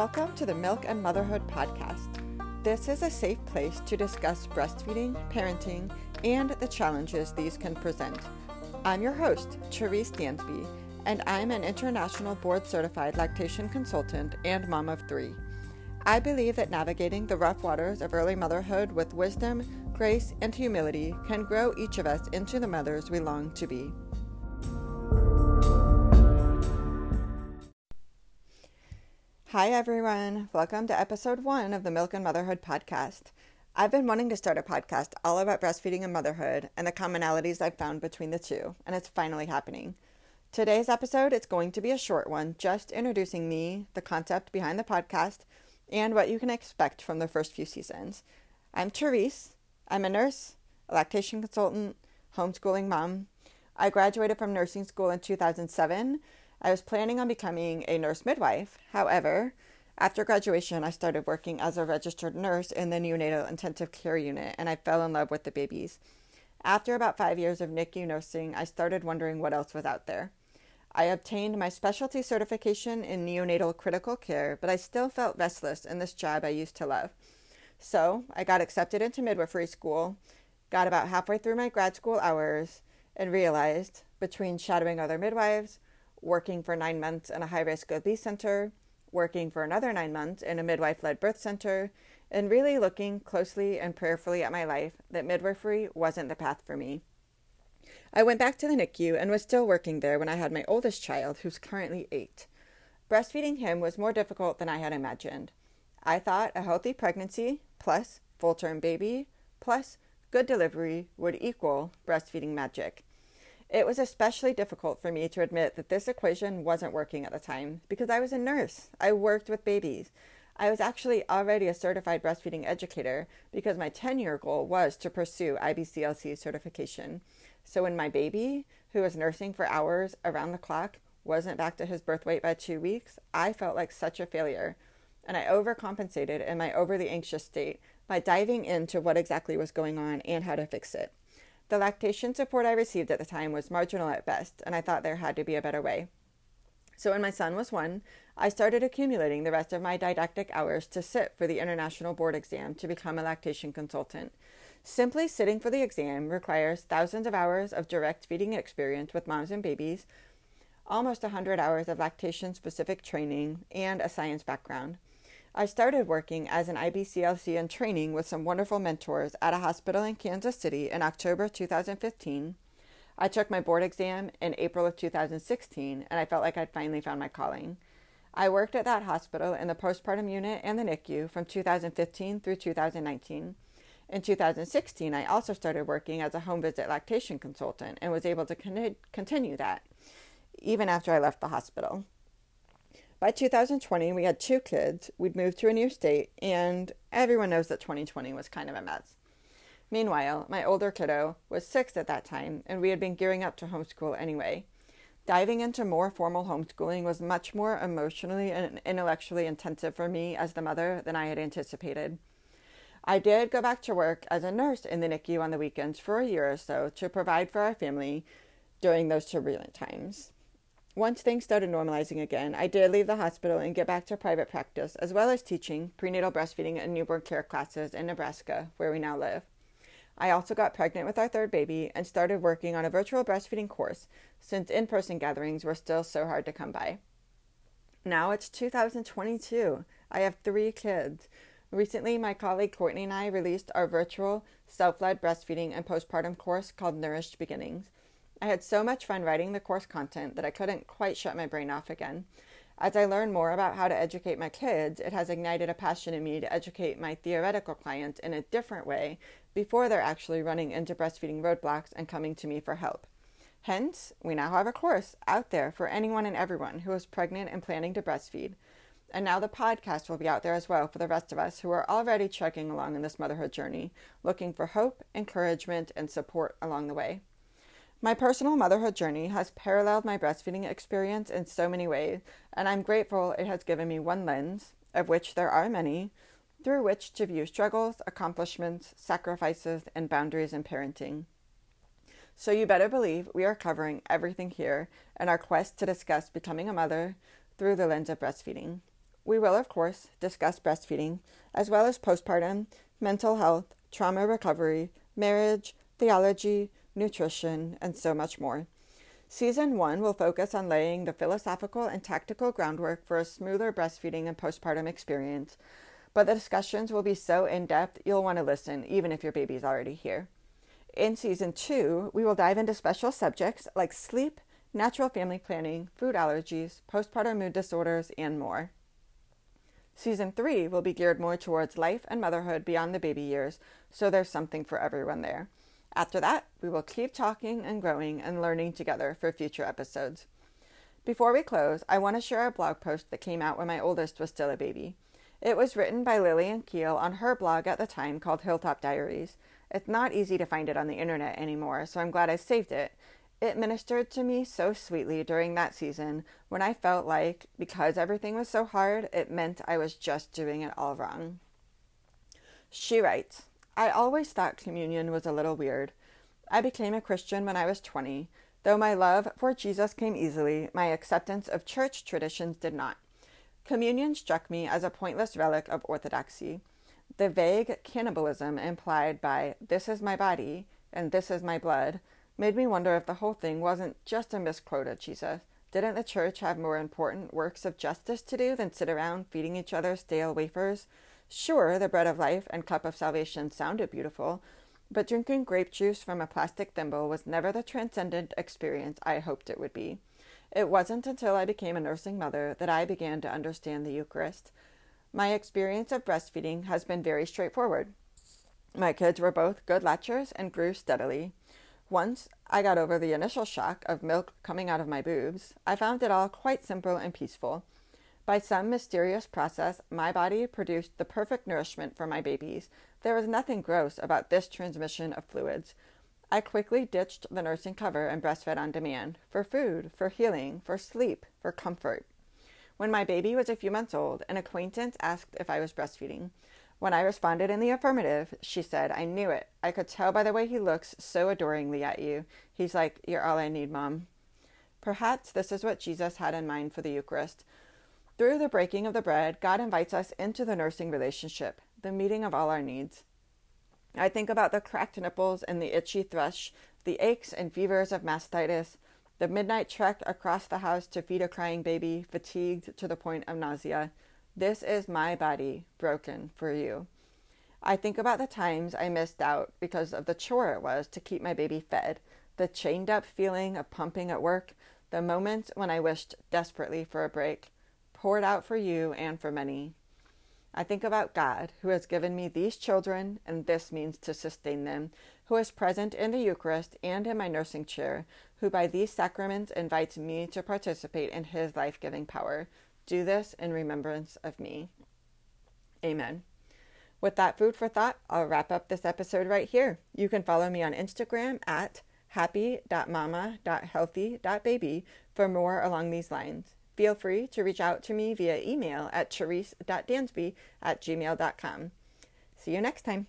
Welcome to the Milk and Motherhood podcast. This is a safe place to discuss breastfeeding, parenting, and the challenges these can present. I'm your host, Therese Dansby, and I'm an international board certified lactation consultant and mom of three. I believe that navigating the rough waters of early motherhood with wisdom, grace, and humility can grow each of us into the mothers we long to be. Hi, everyone. Welcome to episode one of the Milk and Motherhood podcast. I've been wanting to start a podcast all about breastfeeding and motherhood and the commonalities I've found between the two, and it's finally happening. Today's episode is going to be a short one, just introducing me, the concept behind the podcast, and what you can expect from the first few seasons. I'm Therese. I'm a nurse, a lactation consultant, homeschooling mom. I graduated from nursing school in 2007 I was planning on becoming a nurse midwife. However, after graduation, I started working as a registered nurse in the neonatal intensive care unit and I fell in love with the babies. After about five years of NICU nursing, I started wondering what else was out there. I obtained my specialty certification in neonatal critical care, but I still felt restless in this job I used to love. So I got accepted into midwifery school, got about halfway through my grad school hours, and realized between shadowing other midwives, working for nine months in a high risk OB center, working for another nine months in a midwife led birth center, and really looking closely and prayerfully at my life that midwifery wasn't the path for me. I went back to the NICU and was still working there when I had my oldest child, who's currently eight. Breastfeeding him was more difficult than I had imagined. I thought a healthy pregnancy plus full term baby plus good delivery would equal breastfeeding magic. It was especially difficult for me to admit that this equation wasn't working at the time because I was a nurse. I worked with babies. I was actually already a certified breastfeeding educator because my 10 year goal was to pursue IBCLC certification. So when my baby, who was nursing for hours around the clock, wasn't back to his birth weight by two weeks, I felt like such a failure. And I overcompensated in my overly anxious state by diving into what exactly was going on and how to fix it. The lactation support I received at the time was marginal at best, and I thought there had to be a better way. So when my son was one, I started accumulating the rest of my didactic hours to sit for the international board exam to become a lactation consultant. Simply sitting for the exam requires thousands of hours of direct feeding experience with moms and babies, almost 100 hours of lactation specific training, and a science background. I started working as an IBCLC in training with some wonderful mentors at a hospital in Kansas City in October 2015. I took my board exam in April of 2016 and I felt like I'd finally found my calling. I worked at that hospital in the postpartum unit and the NICU from 2015 through 2019. In 2016, I also started working as a home visit lactation consultant and was able to con- continue that even after I left the hospital. By 2020, we had two kids, we'd moved to a new state, and everyone knows that 2020 was kind of a mess. Meanwhile, my older kiddo was six at that time, and we had been gearing up to homeschool anyway. Diving into more formal homeschooling was much more emotionally and intellectually intensive for me as the mother than I had anticipated. I did go back to work as a nurse in the NICU on the weekends for a year or so to provide for our family during those turbulent times. Once things started normalizing again, I did leave the hospital and get back to private practice, as well as teaching prenatal breastfeeding and newborn care classes in Nebraska, where we now live. I also got pregnant with our third baby and started working on a virtual breastfeeding course since in person gatherings were still so hard to come by. Now it's 2022. I have three kids. Recently, my colleague Courtney and I released our virtual self led breastfeeding and postpartum course called Nourished Beginnings. I had so much fun writing the course content that I couldn't quite shut my brain off again. As I learn more about how to educate my kids, it has ignited a passion in me to educate my theoretical clients in a different way before they're actually running into breastfeeding roadblocks and coming to me for help. Hence, we now have a course out there for anyone and everyone who is pregnant and planning to breastfeed. And now the podcast will be out there as well for the rest of us who are already chugging along in this motherhood journey, looking for hope, encouragement, and support along the way. My personal motherhood journey has paralleled my breastfeeding experience in so many ways, and I'm grateful it has given me one lens, of which there are many, through which to view struggles, accomplishments, sacrifices, and boundaries in parenting. So you better believe we are covering everything here in our quest to discuss becoming a mother through the lens of breastfeeding. We will, of course, discuss breastfeeding, as well as postpartum, mental health, trauma recovery, marriage, theology, nutrition, and so much more. Season one will focus on laying the philosophical and tactical groundwork for a smoother breastfeeding and postpartum experience, but the discussions will be so in depth you'll want to listen, even if your baby's already here. In season two, we will dive into special subjects like sleep, natural family planning, food allergies, postpartum mood disorders, and more. Season three will be geared more towards life and motherhood beyond the baby years, so there's something for everyone there. After that, we will keep talking and growing and learning together for future episodes. Before we close, I want to share a blog post that came out when my oldest was still a baby. It was written by Lillian Keel on her blog at the time called Hilltop Diaries. It's not easy to find it on the internet anymore, so I'm glad I saved it. It ministered to me so sweetly during that season when I felt like, because everything was so hard, it meant I was just doing it all wrong. She writes I always thought communion was a little weird. I became a Christian when I was 20. Though my love for Jesus came easily, my acceptance of church traditions did not. Communion struck me as a pointless relic of orthodoxy. The vague cannibalism implied by this is my body and this is my blood made me wonder if the whole thing wasn't just a misquote of Jesus. Didn't the church have more important works of justice to do than sit around feeding each other stale wafers? Sure, the bread of life and cup of salvation sounded beautiful, but drinking grape juice from a plastic thimble was never the transcendent experience I hoped it would be. It wasn't until I became a nursing mother that I began to understand the Eucharist. My experience of breastfeeding has been very straightforward. My kids were both good latchers and grew steadily. Once I got over the initial shock of milk coming out of my boobs, I found it all quite simple and peaceful. By some mysterious process, my body produced the perfect nourishment for my babies. There was nothing gross about this transmission of fluids. I quickly ditched the nursing cover and breastfed on demand for food, for healing, for sleep, for comfort. When my baby was a few months old, an acquaintance asked if I was breastfeeding. When I responded in the affirmative, she said, I knew it. I could tell by the way he looks so adoringly at you. He's like, You're all I need, Mom. Perhaps this is what Jesus had in mind for the Eucharist through the breaking of the bread, God invites us into the nursing relationship, the meeting of all our needs. I think about the cracked nipples and the itchy thrush, the aches and fevers of mastitis, the midnight trek across the house to feed a crying baby, fatigued to the point of nausea. This is my body, broken for you. I think about the times I missed out because of the chore it was to keep my baby fed, the chained up feeling of pumping at work, the moments when I wished desperately for a break poured out for you and for many. I think about God, who has given me these children and this means to sustain them, who is present in the Eucharist and in my nursing chair, who by these sacraments invites me to participate in his life giving power. Do this in remembrance of me. Amen. With that food for thought, I'll wrap up this episode right here. You can follow me on Instagram at happy.mama.healthy.baby for more along these lines. Feel free to reach out to me via email at therese.dansby at gmail.com. See you next time.